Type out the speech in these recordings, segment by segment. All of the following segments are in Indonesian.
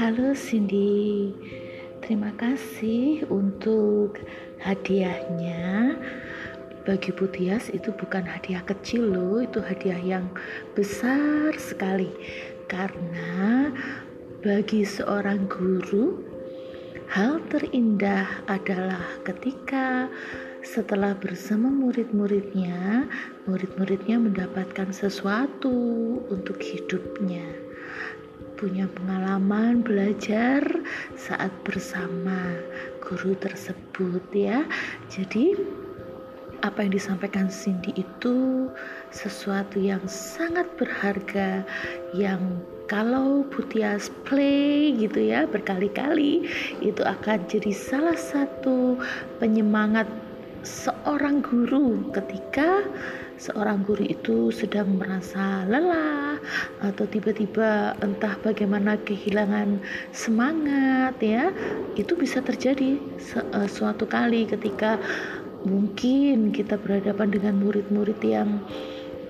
Halo Cindy, terima kasih untuk hadiahnya. Bagi Putias itu bukan hadiah kecil loh, itu hadiah yang besar sekali. Karena bagi seorang guru, hal terindah adalah ketika setelah bersama murid-muridnya, murid-muridnya mendapatkan sesuatu untuk hidupnya punya pengalaman belajar saat bersama guru tersebut ya. Jadi apa yang disampaikan Cindy itu sesuatu yang sangat berharga yang kalau Butias play gitu ya berkali-kali itu akan jadi salah satu penyemangat seorang guru ketika seorang guru itu sedang merasa lelah atau tiba-tiba entah bagaimana kehilangan semangat ya itu bisa terjadi uh, suatu kali ketika mungkin kita berhadapan dengan murid-murid yang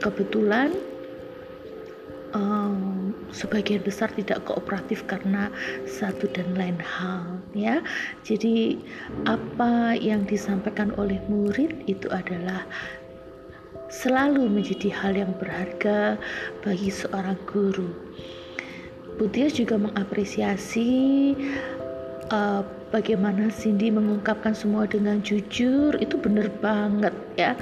kebetulan um, sebagian besar tidak kooperatif karena satu dan lain hal ya jadi apa yang disampaikan oleh murid itu adalah selalu menjadi hal yang berharga bagi seorang guru. Butias juga mengapresiasi uh, bagaimana Cindy mengungkapkan semua dengan jujur itu benar banget ya.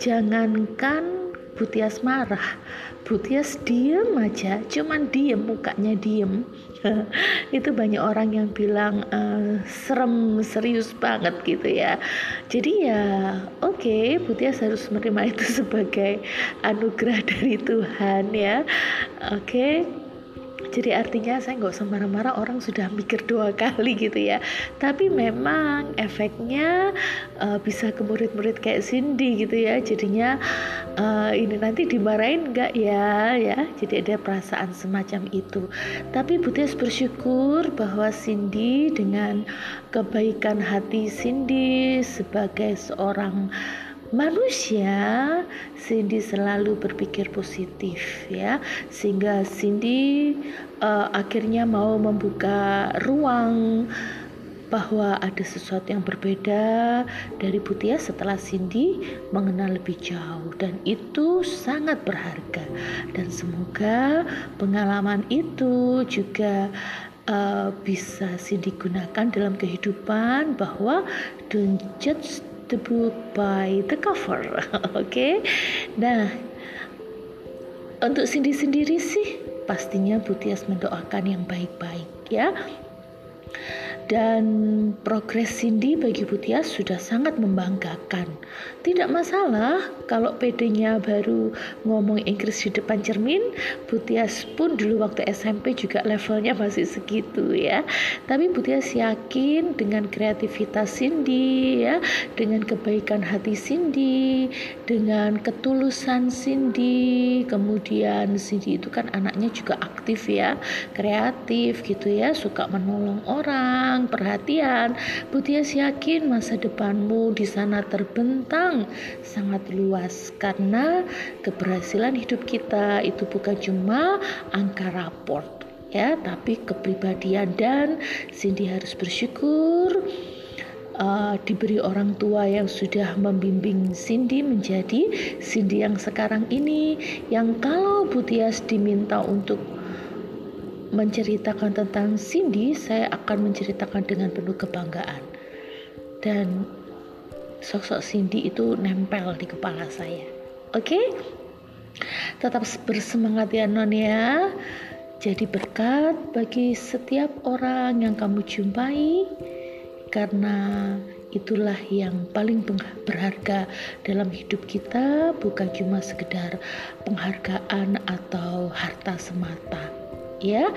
Jangankan Butias marah. Butias diem aja cuman diem mukanya diem. Itu banyak orang yang bilang uh, serem serius banget gitu ya. Jadi ya oke okay, Butias harus menerima itu sebagai anugerah dari Tuhan ya. Oke. okay jadi artinya saya nggak usah marah-marah orang sudah mikir dua kali gitu ya. Tapi memang efeknya uh, bisa ke murid-murid kayak Cindy gitu ya. Jadinya uh, ini nanti dimarahin nggak ya ya. Jadi ada perasaan semacam itu. Tapi Butias bersyukur bahwa Cindy dengan kebaikan hati Cindy sebagai seorang manusia Cindy selalu berpikir positif ya. Sehingga Cindy uh, akhirnya mau membuka ruang bahwa ada sesuatu yang berbeda dari Butia setelah Cindy mengenal lebih jauh. Dan itu sangat berharga. Dan semoga pengalaman itu juga uh, bisa Cindy gunakan dalam kehidupan bahwa don't judge the book by the cover. Oke. okay? Nah, untuk Cindy sendiri sih pastinya Butias mendoakan yang baik-baik ya dan progres Cindy bagi Butias sudah sangat membanggakan. Tidak masalah kalau PD-nya baru ngomong Inggris di depan cermin, Butias pun dulu waktu SMP juga levelnya masih segitu ya. Tapi Butias yakin dengan kreativitas Cindy ya, dengan kebaikan hati Cindy, dengan ketulusan Cindy, kemudian Cindy itu kan anaknya juga aktif ya, kreatif gitu ya, suka menolong orang sayang, perhatian. Butias yakin masa depanmu di sana terbentang sangat luas karena keberhasilan hidup kita itu bukan cuma angka raport ya, tapi kepribadian dan Cindy harus bersyukur uh, diberi orang tua yang sudah membimbing Cindy menjadi Cindy yang sekarang ini yang kalau Butias diminta untuk menceritakan tentang Cindy, saya akan menceritakan dengan penuh kebanggaan. Dan sosok Cindy itu nempel di kepala saya. Oke? Okay? Tetap bersemangat ya non ya. Jadi berkat bagi setiap orang yang kamu jumpai karena itulah yang paling berharga dalam hidup kita bukan cuma sekedar penghargaan atau harta semata ya.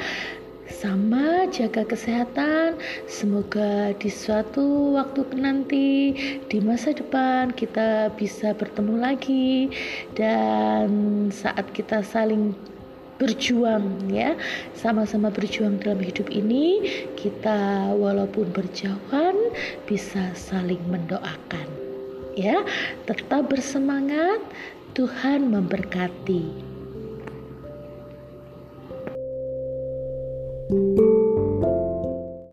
Sama jaga kesehatan. Semoga di suatu waktu nanti di masa depan kita bisa bertemu lagi dan saat kita saling berjuang ya. Sama-sama berjuang dalam hidup ini kita walaupun berjauhan bisa saling mendoakan ya. Tetap bersemangat Tuhan memberkati.